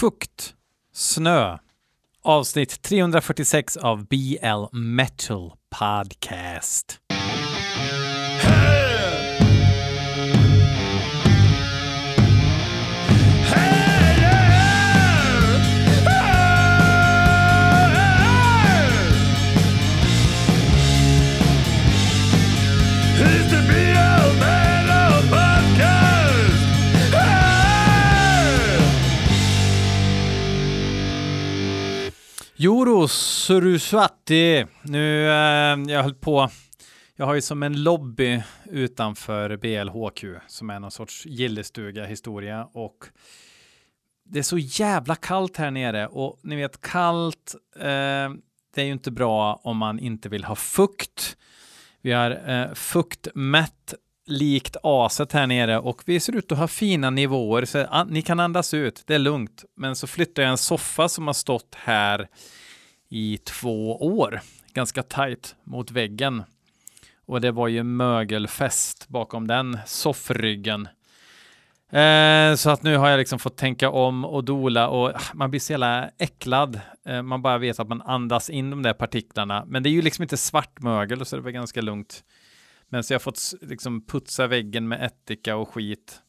Fukt, snö, avsnitt 346 av BL Metal Podcast. Joro Surusvati. Nu, eh, jag höll på. Jag har ju som en lobby utanför BLHQ som är någon sorts gillestuga historia och det är så jävla kallt här nere och ni vet kallt. Eh, det är ju inte bra om man inte vill ha fukt. Vi har eh, fuktmätt likt aset här nere och vi ser ut att ha fina nivåer så ah, ni kan andas ut, det är lugnt. Men så flyttar jag en soffa som har stått här i två år, ganska tajt mot väggen. Och det var ju mögelfest bakom den soffryggen. Eh, så att nu har jag liksom fått tänka om och dola och ah, man blir så jävla äcklad. Eh, man bara vet att man andas in de där partiklarna. Men det är ju liksom inte svart mögel så det var ganska lugnt. Men så jag har fått liksom putsa väggen med ättika och skit.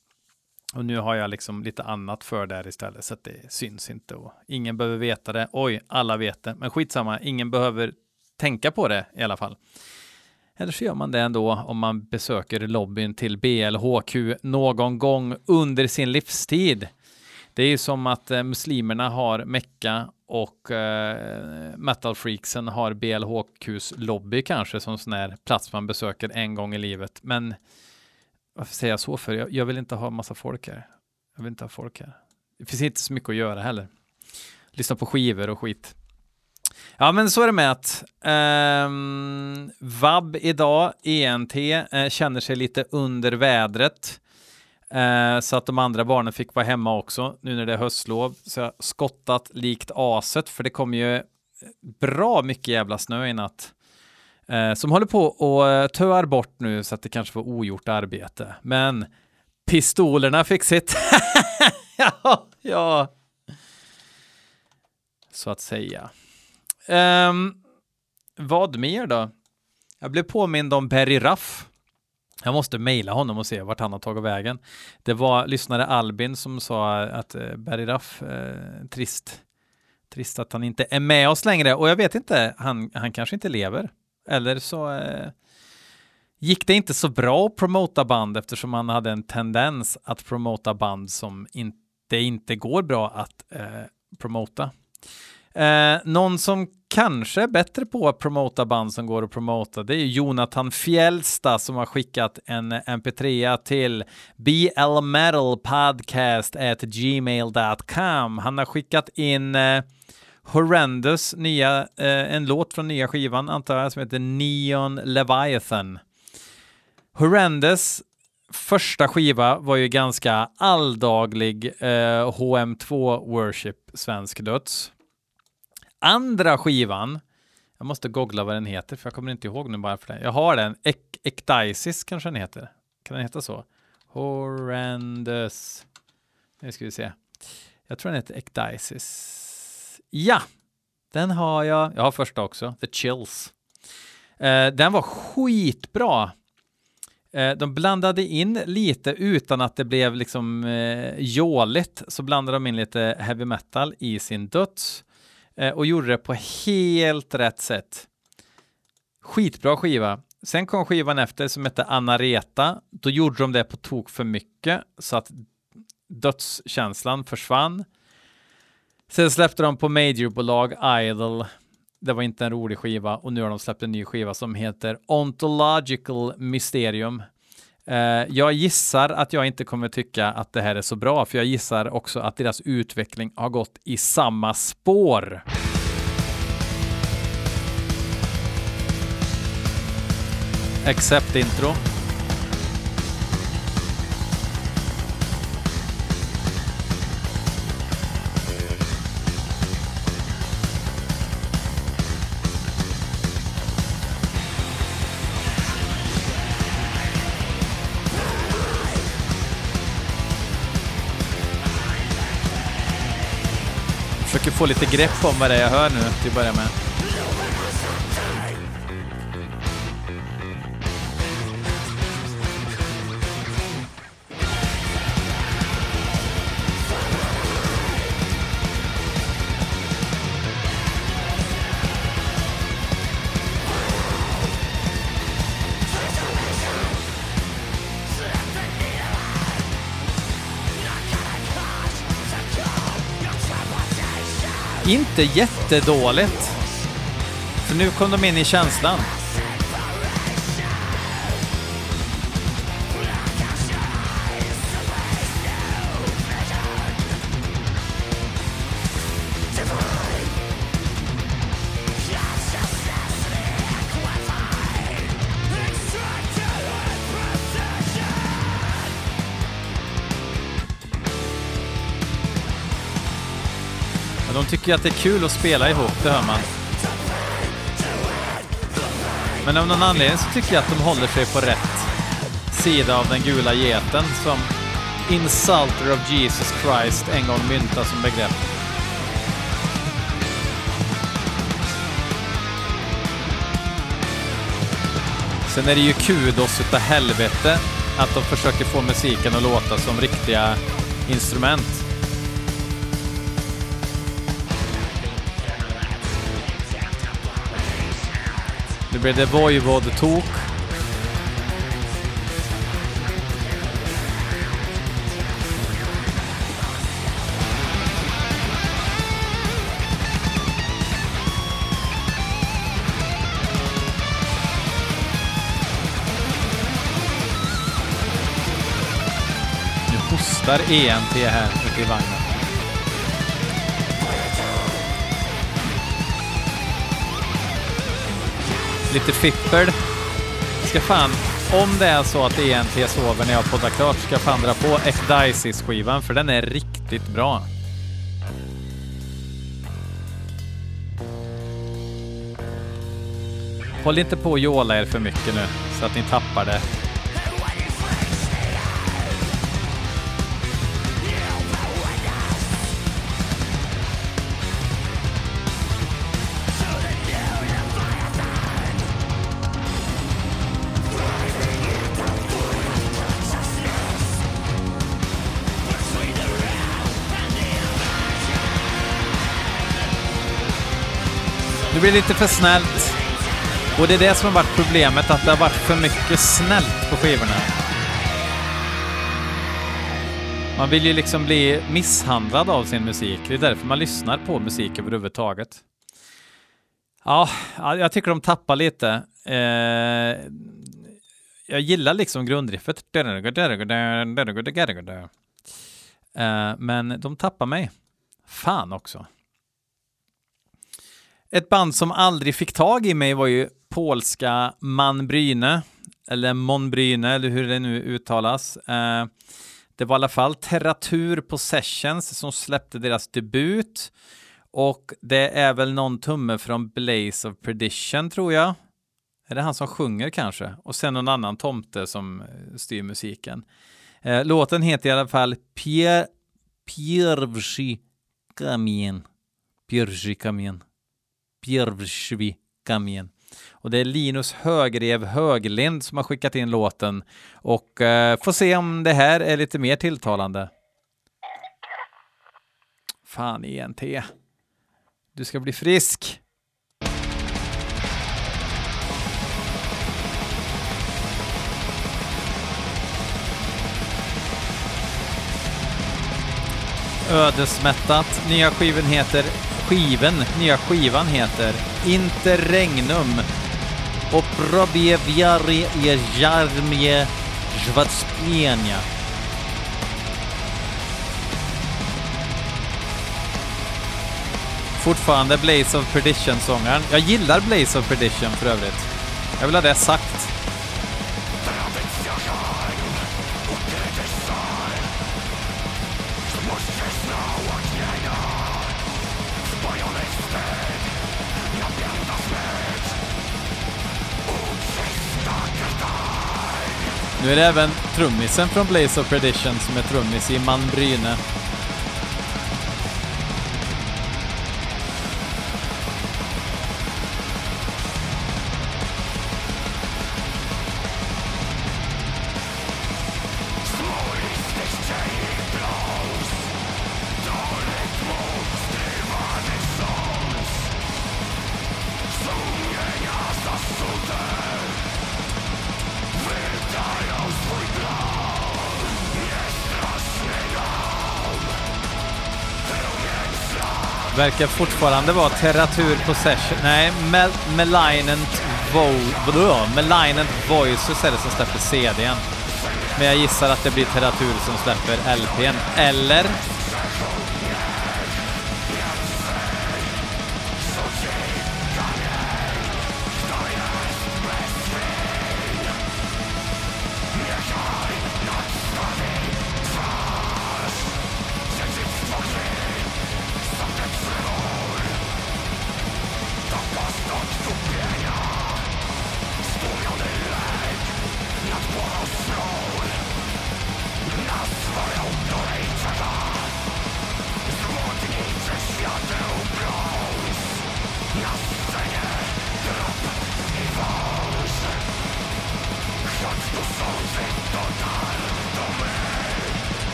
Och nu har jag liksom lite annat för där istället så att det syns inte och ingen behöver veta det. Oj, alla vet det, men skitsamma, ingen behöver tänka på det i alla fall. Eller så gör man det ändå om man besöker lobbyn till BLHQ någon gång under sin livstid. Det är ju som att eh, muslimerna har Mecka och eh, metalfreaksen har BLHQs lobby kanske som sån här plats man besöker en gång i livet. Men varför säger jag så för? Jag, jag, vill inte ha massa folk här. Jag vill inte ha folk här. Det finns inte så mycket att göra heller. Lyssna på skivor och skit. Ja, men så är det med att eh, vab idag, ENT, eh, känner sig lite under vädret. Eh, så att de andra barnen fick vara hemma också nu när det är höstlov. Så jag har skottat likt aset, för det kommer ju bra mycket jävla snö i natt. Eh, som håller på och eh, töar bort nu så att det kanske var ogjort arbete. Men pistolerna fick sitt. ja, ja. Så att säga. Um, vad mer då? Jag blev påmind om Perry Raff. Jag måste mejla honom och se vart han har tagit vägen. Det var lyssnare Albin som sa att eh, Barry Raff, eh, trist, trist att han inte är med oss längre och jag vet inte, han, han kanske inte lever. Eller så eh, gick det inte så bra att promota band eftersom han hade en tendens att promota band som inte, inte går bra att eh, promota. Eh, någon som kanske är bättre på att promota band som går att promota, det är Jonathan Fjällsta som har skickat en mp3 till blmetalpodcast@gmail.com. Han har skickat in eh, Horrendous, nya, eh, en låt från nya skivan antar jag, som heter Neon Leviathan. Horrendous första skiva var ju ganska alldaglig eh, HM2 Worship Svensk Döds andra skivan, jag måste googla vad den heter för jag kommer inte ihåg nu bara för det. Jag har den, Ek Ekdisis kanske den heter. Kan den heta så? Horrendous. Nu ska vi se. Jag tror den heter Ekdisis. Ja, den har jag. Jag har första också, The Chills. Eh, den var skitbra. Eh, de blandade in lite utan att det blev liksom eh, jåligt så blandade de in lite heavy metal i sin döds eh, Eh, och gjorde det på helt rätt sätt. Skitbra skiva. Sen kom skivan efter som hette Anareta. Då gjorde de det på tok för mycket så att dödskänslan försvann. Sen släppte de på majorbolag Idol. Det var inte en rolig skiva och nu har de släppt en ny skiva som heter Ontological Mysterium. Eh, jag gissar att jag inte kommer tycka att det här är så bra, för jag gissar också att deras utveckling har gått i samma spår. Accept intro. Försöker få lite grepp om vad det är jag hör nu till att börja med. Inte jättedåligt. För nu kom de in i känslan. Tycker att det är kul att spela ihop, det hör man. Men av någon anledning så tycker jag att de håller sig på rätt sida av den gula geten som Insulter of Jesus Christ en gång myntade som begrepp. Sen är det ju kudos utav helvete att de försöker få musiken att låta som riktiga instrument. Nu blir det Voivod-tok. Nu hostar ENT här ute i vagnen. Lite fippel. Ska fan, om det är så att ENT sover när jag poddar klart, ska jag fan dra på Ecdysis-skivan, för den är riktigt bra. Håll inte på och jåla er för mycket nu, så att ni tappar det. Blir lite för snällt. Och det är det som har varit problemet, att det har varit för mycket snällt på skivorna. Man vill ju liksom bli misshandlad av sin musik. Det är därför man lyssnar på musik överhuvudtaget. Ja, jag tycker de tappar lite. Eh, jag gillar liksom grundriffet. Eh, men de tappar mig. Fan också. Ett band som aldrig fick tag i mig var ju polska Manbryne, eller Monbryne, eller hur det nu uttalas. Eh, det var i alla fall Terratur Possessions som släppte deras debut. Och det är väl någon tumme från Blaze of Perdition, tror jag. Är det han som sjunger kanske? Och sen någon annan tomte som eh, styr musiken. Eh, låten heter i alla fall Pier... Piervsky Kamien. Piervsky Kamien. Piervsky Kamien. Och det är Linus Högrev Höglind som har skickat in låten och eh, får se om det här är lite mer tilltalande. Fan ENT. Du ska bli frisk. Ödesmättat. Nya skivan heter skiven, nya skivan heter Interregnum och Probieviari Jarmie Jvatsplenia. Fortfarande Blaze of Perdition-sångaren. Jag gillar Blaze of Perdition för övrigt. Jag vill ha det sagt. Nu är det även trummisen från Blaze of Perdition som är trummis i Man Bryne. Verkar fortfarande vara Terratur Possession. Nej, Mel Malignant, Vo Malignant Voices är det som släpper CDn. Men jag gissar att det blir Terratur som släpper LPn. Eller?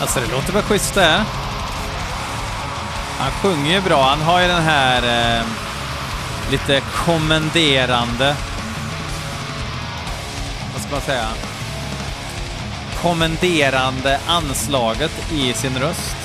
Alltså det låter väl schysst det. Han sjunger ju bra. Han har ju den här eh, lite kommenderande... Vad ska man säga? Kommenderande anslaget i sin röst.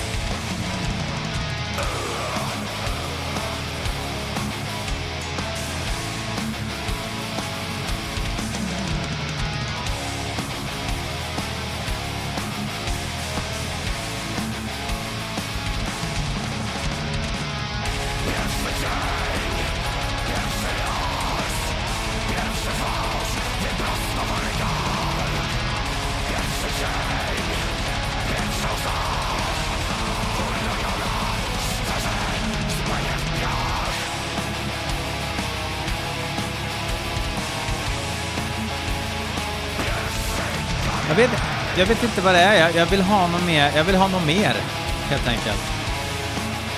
Jag vet, jag vet inte vad det är. Jag, jag, vill ha något mer. Jag vill ha något mer, helt enkelt.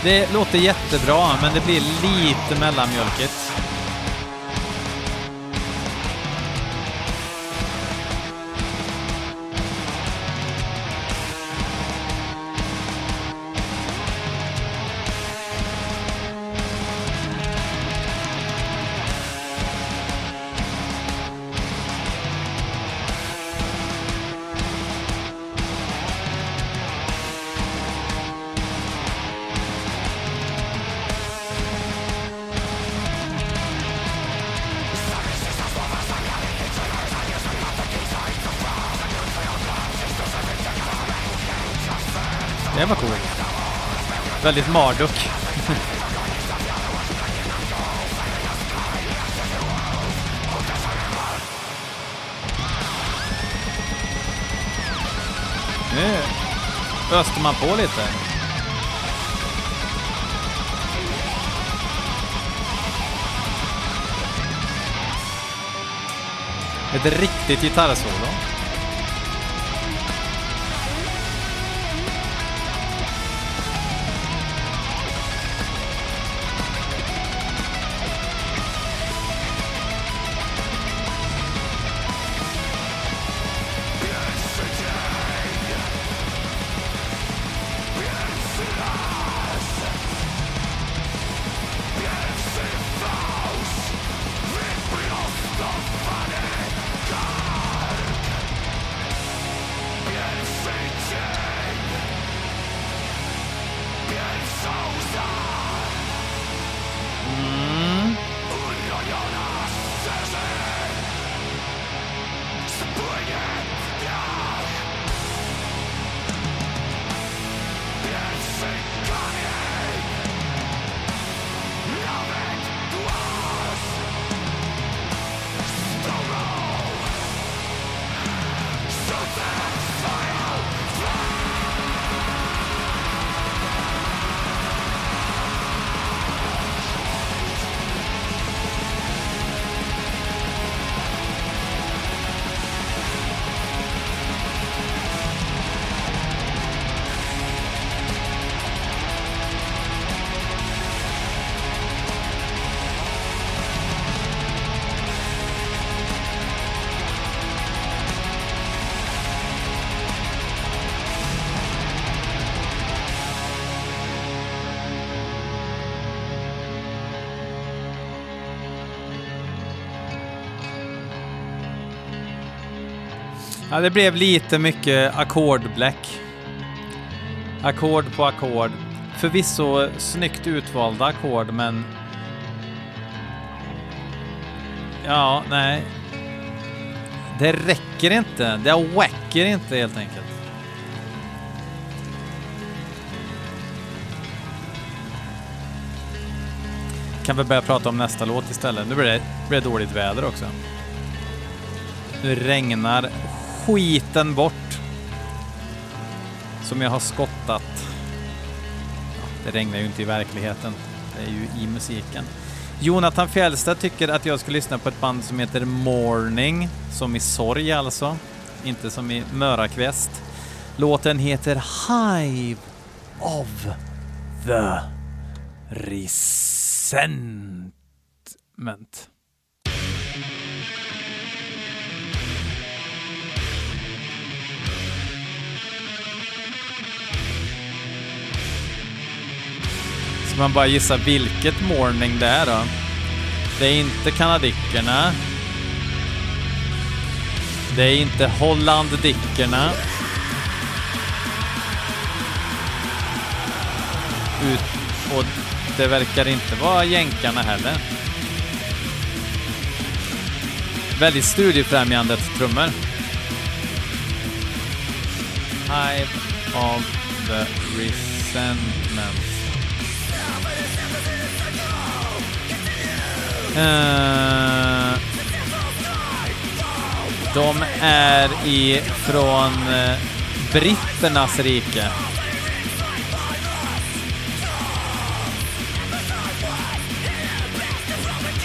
Det låter jättebra, men det blir lite mellanmjölkigt. Väldigt Marduk. nu öste man på lite. Ett riktigt gitarrsolo. Ja, det blev lite mycket ackordbläck. Ackord på ackord. Förvisso snyggt utvalda ackord, men... Ja, nej. Det räcker inte. Det räcker inte helt enkelt. Kan vi börja prata om nästa låt istället? Nu blir det, blir det dåligt väder också. Nu regnar skiten bort. Som jag har skottat. Ja, det regnar ju inte i verkligheten. Det är ju i musiken. Jonathan Fjällstedt tycker att jag ska lyssna på ett band som heter Morning, som i sorg alltså, inte som i Mörakväst. Låten heter Hive of the Resentment. Man bara gissa vilket morning det är då? Det är inte kanadickerna. Det är inte hollanddickerna. Ut, och det verkar inte vara jänkarna heller. Väldigt studiefrämjande trummor. Hive of the Resentment. Uh, de är ifrån eh, britternas rike.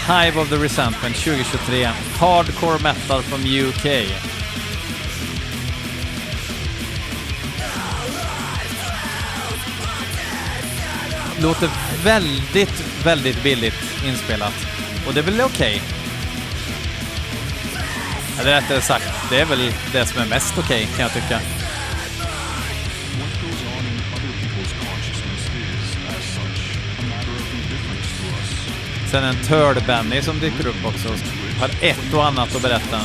Hive of the Resentment 2023. Hardcore metal from UK. Låter väldigt, väldigt billigt inspelat. Och det är väl okej? Okay. Eller rättare sagt, det är väl det som är mest okej okay, kan jag tycka. Sen en Törd-Benny som dyker upp också. Har ett och annat att berätta.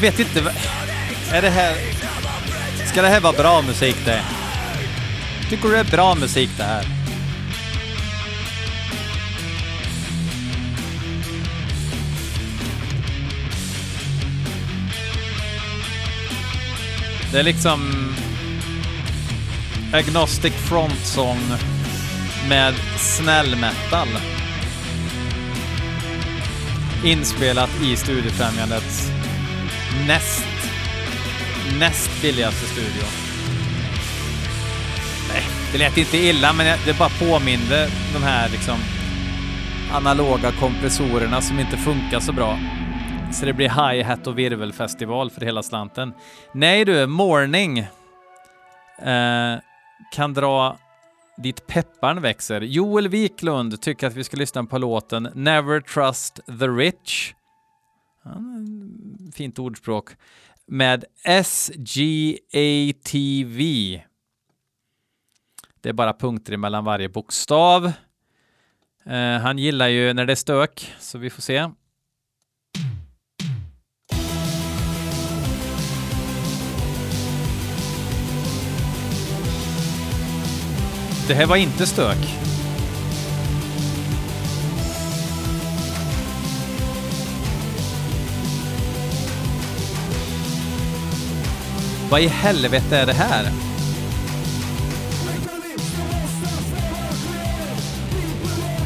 Vet inte. Är det här... Ska det här vara bra musik det? Tycker du det är bra musik det här? Det är liksom Agnostic Front Song med snäll metal. Inspelat i Studiefrämjandets näst, näst billigaste studio. Nej, det lät inte illa, men det bara påminde de här liksom analoga kompressorerna som inte funkar så bra. Så det blir hi-hat och virvelfestival för hela slanten. Nej du, Morning eh, kan dra dit pepparn växer. Joel Wiklund tycker att vi ska lyssna på låten Never Trust the Rich fint ordspråk, med SGATV. Det är bara punkter mellan varje bokstav. Eh, han gillar ju när det är stök, så vi får se. Det här var inte stök. Vad i helvete är det här?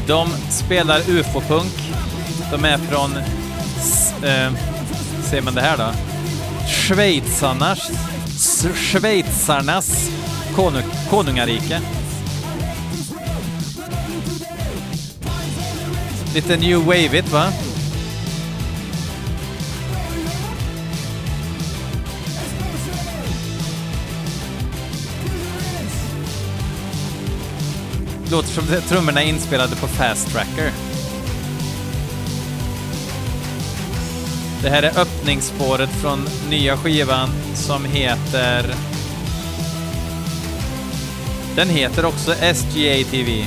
De spelar ufo-punk. De är från eh, ser man det här då? Schweizarnas, Schweizarnas konung, konungarike. Lite new wave va? Låter som trummorna är inspelade på Fast Tracker. Det här är öppningsspåret från nya skivan som heter... Den heter också SGA TV.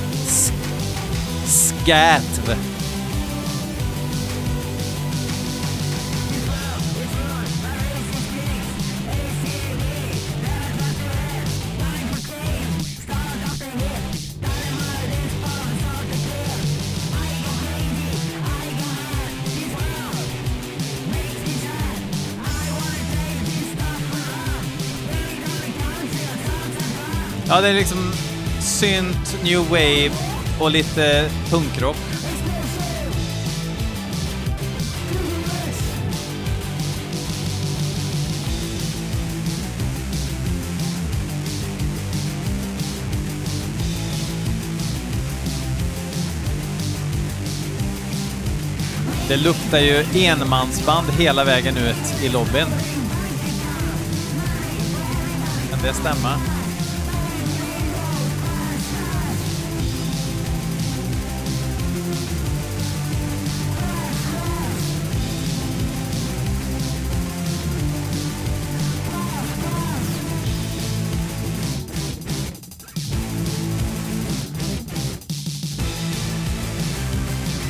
Ja, det är liksom synt, new wave och lite punkrock. Det luktar ju enmansband hela vägen ut i lobbyn. Kan det stämma?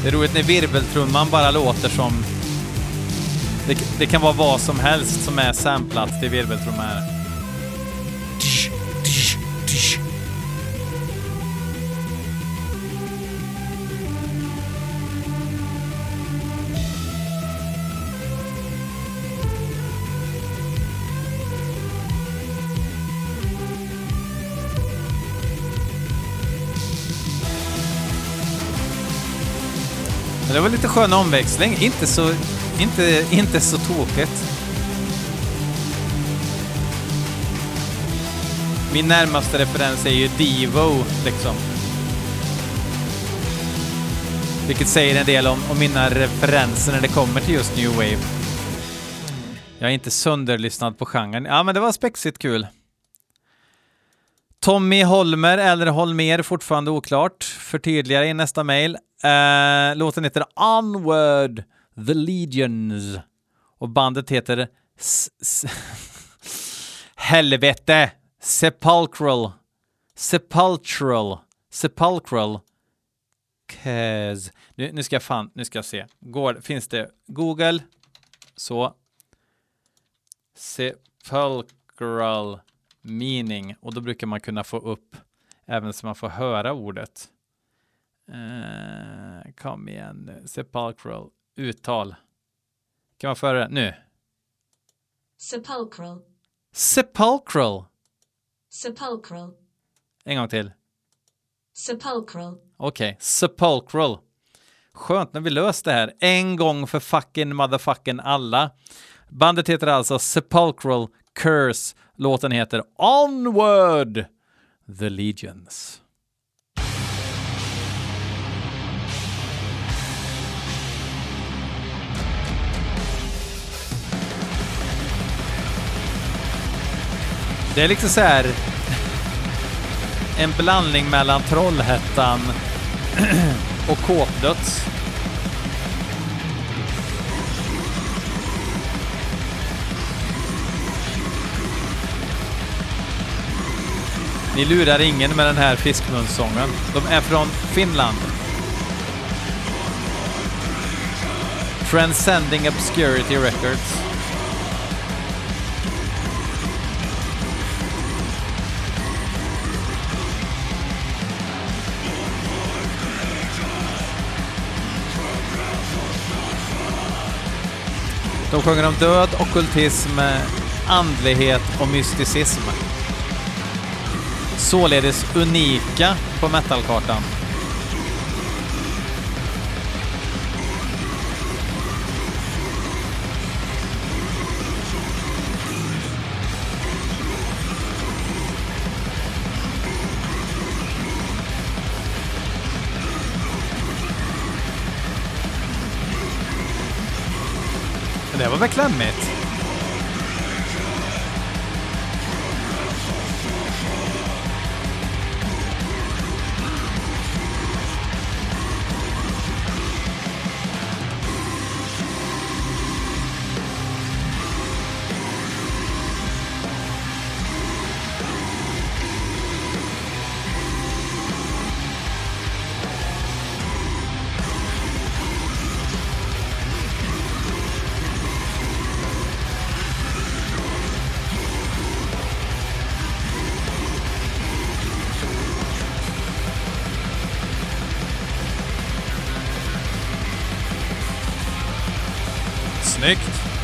Det är roligt när virveltrumman bara låter som... Det, det kan vara vad som helst som är samplat till virveltrumma det var lite skön omväxling. Inte så, inte, inte så tokigt. Min närmaste referens är ju Devo, liksom. Vilket säger en del om, om mina referenser när det kommer till just New Wave. Jag är inte sönderlyssnad på genren. Ja, men det var spexigt kul. Tommy Holmer eller Holmer, fortfarande oklart. Förtydligare i nästa mejl. Eh, låten heter Onward, The Legions. Och bandet heter Helvete! Sepulchral. Sepulchral. Sepulchral. Cause. Nu, nu ska jag fan, nu ska jag se. Går, finns det Google? Så. Sepulchral meaning. Och då brukar man kunna få upp även så man får höra ordet. Uh, kom igen nu. Sepulchral. Uttal. Kan man föra det? Nu. Sepulchral. Sepulchral. Sepulchral. En gång till. Sepulchral. Okej, okay. sepulchral. Skönt när vi löst det här. En gång för fucking motherfucking alla. Bandet heter alltså Sepulchral Curse. Låten heter Onward the Legions. Det är liksom så här en blandning mellan Trollhättan och Kåpdöds. Ni lurar ingen med den här fiskmunssången. De är från Finland. Transcending Obscurity Records. De sjunger om död, okultism, andlighet och mysticism således unika på metalkartan. Det var väl klämmigt? Snyggt!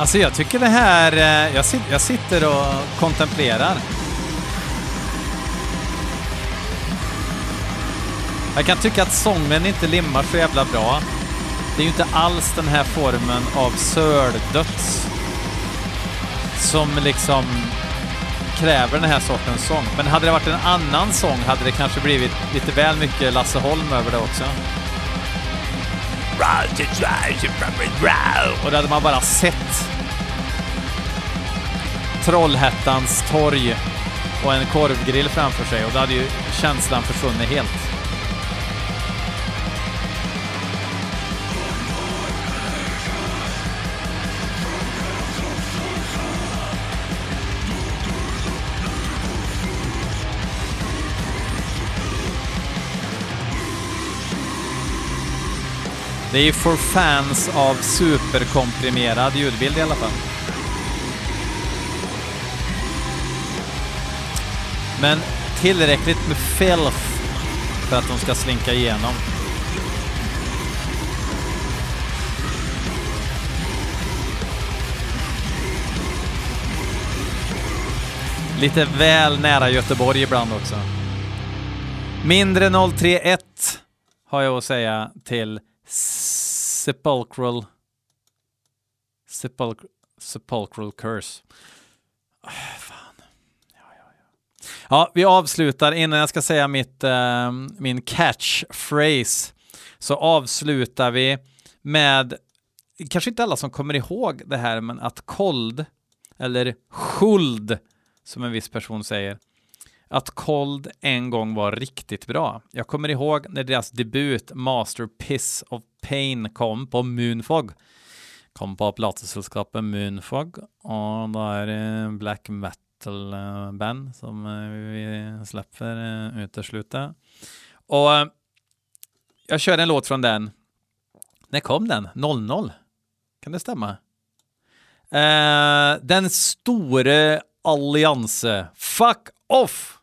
Alltså jag tycker det här, eh, jag, jag sitter och kontemplerar. Jag kan tycka att sången inte limmar så jävla bra. Det är ju inte alls den här formen av söldöds som liksom kräver den här sortens sång. Men hade det varit en annan sång hade det kanske blivit lite väl mycket Lasse Holm över det också. Och då hade man bara sett Trollhättans torg och en korvgrill framför sig och då hade ju känslan försvunnit helt. Det är ju för fans av superkomprimerad ljudbild i alla fall. Men tillräckligt med filth för att de ska slinka igenom. Lite väl nära Göteborg ibland också. Mindre 031 har jag att säga till Sepulchral Sepulch Sepulchral Curse. Oh, fan. Ja, ja, ja. ja, vi avslutar innan jag ska säga mitt, uh, min catchphrase så avslutar vi med, kanske inte alla som kommer ihåg det här, men att kold eller skuld som en viss person säger, att Cold en gång var riktigt bra. Jag kommer ihåg när deras debut Masterpiece of Pain kom på Moonfog. Kom på plateselskapet Moonfog och då är det black metal band som eh, vi släpper eh, utesluta. Och eh, jag kör en låt från den. När kom den? 00? Kan det stämma? Uh, den store allianse. Fuck off!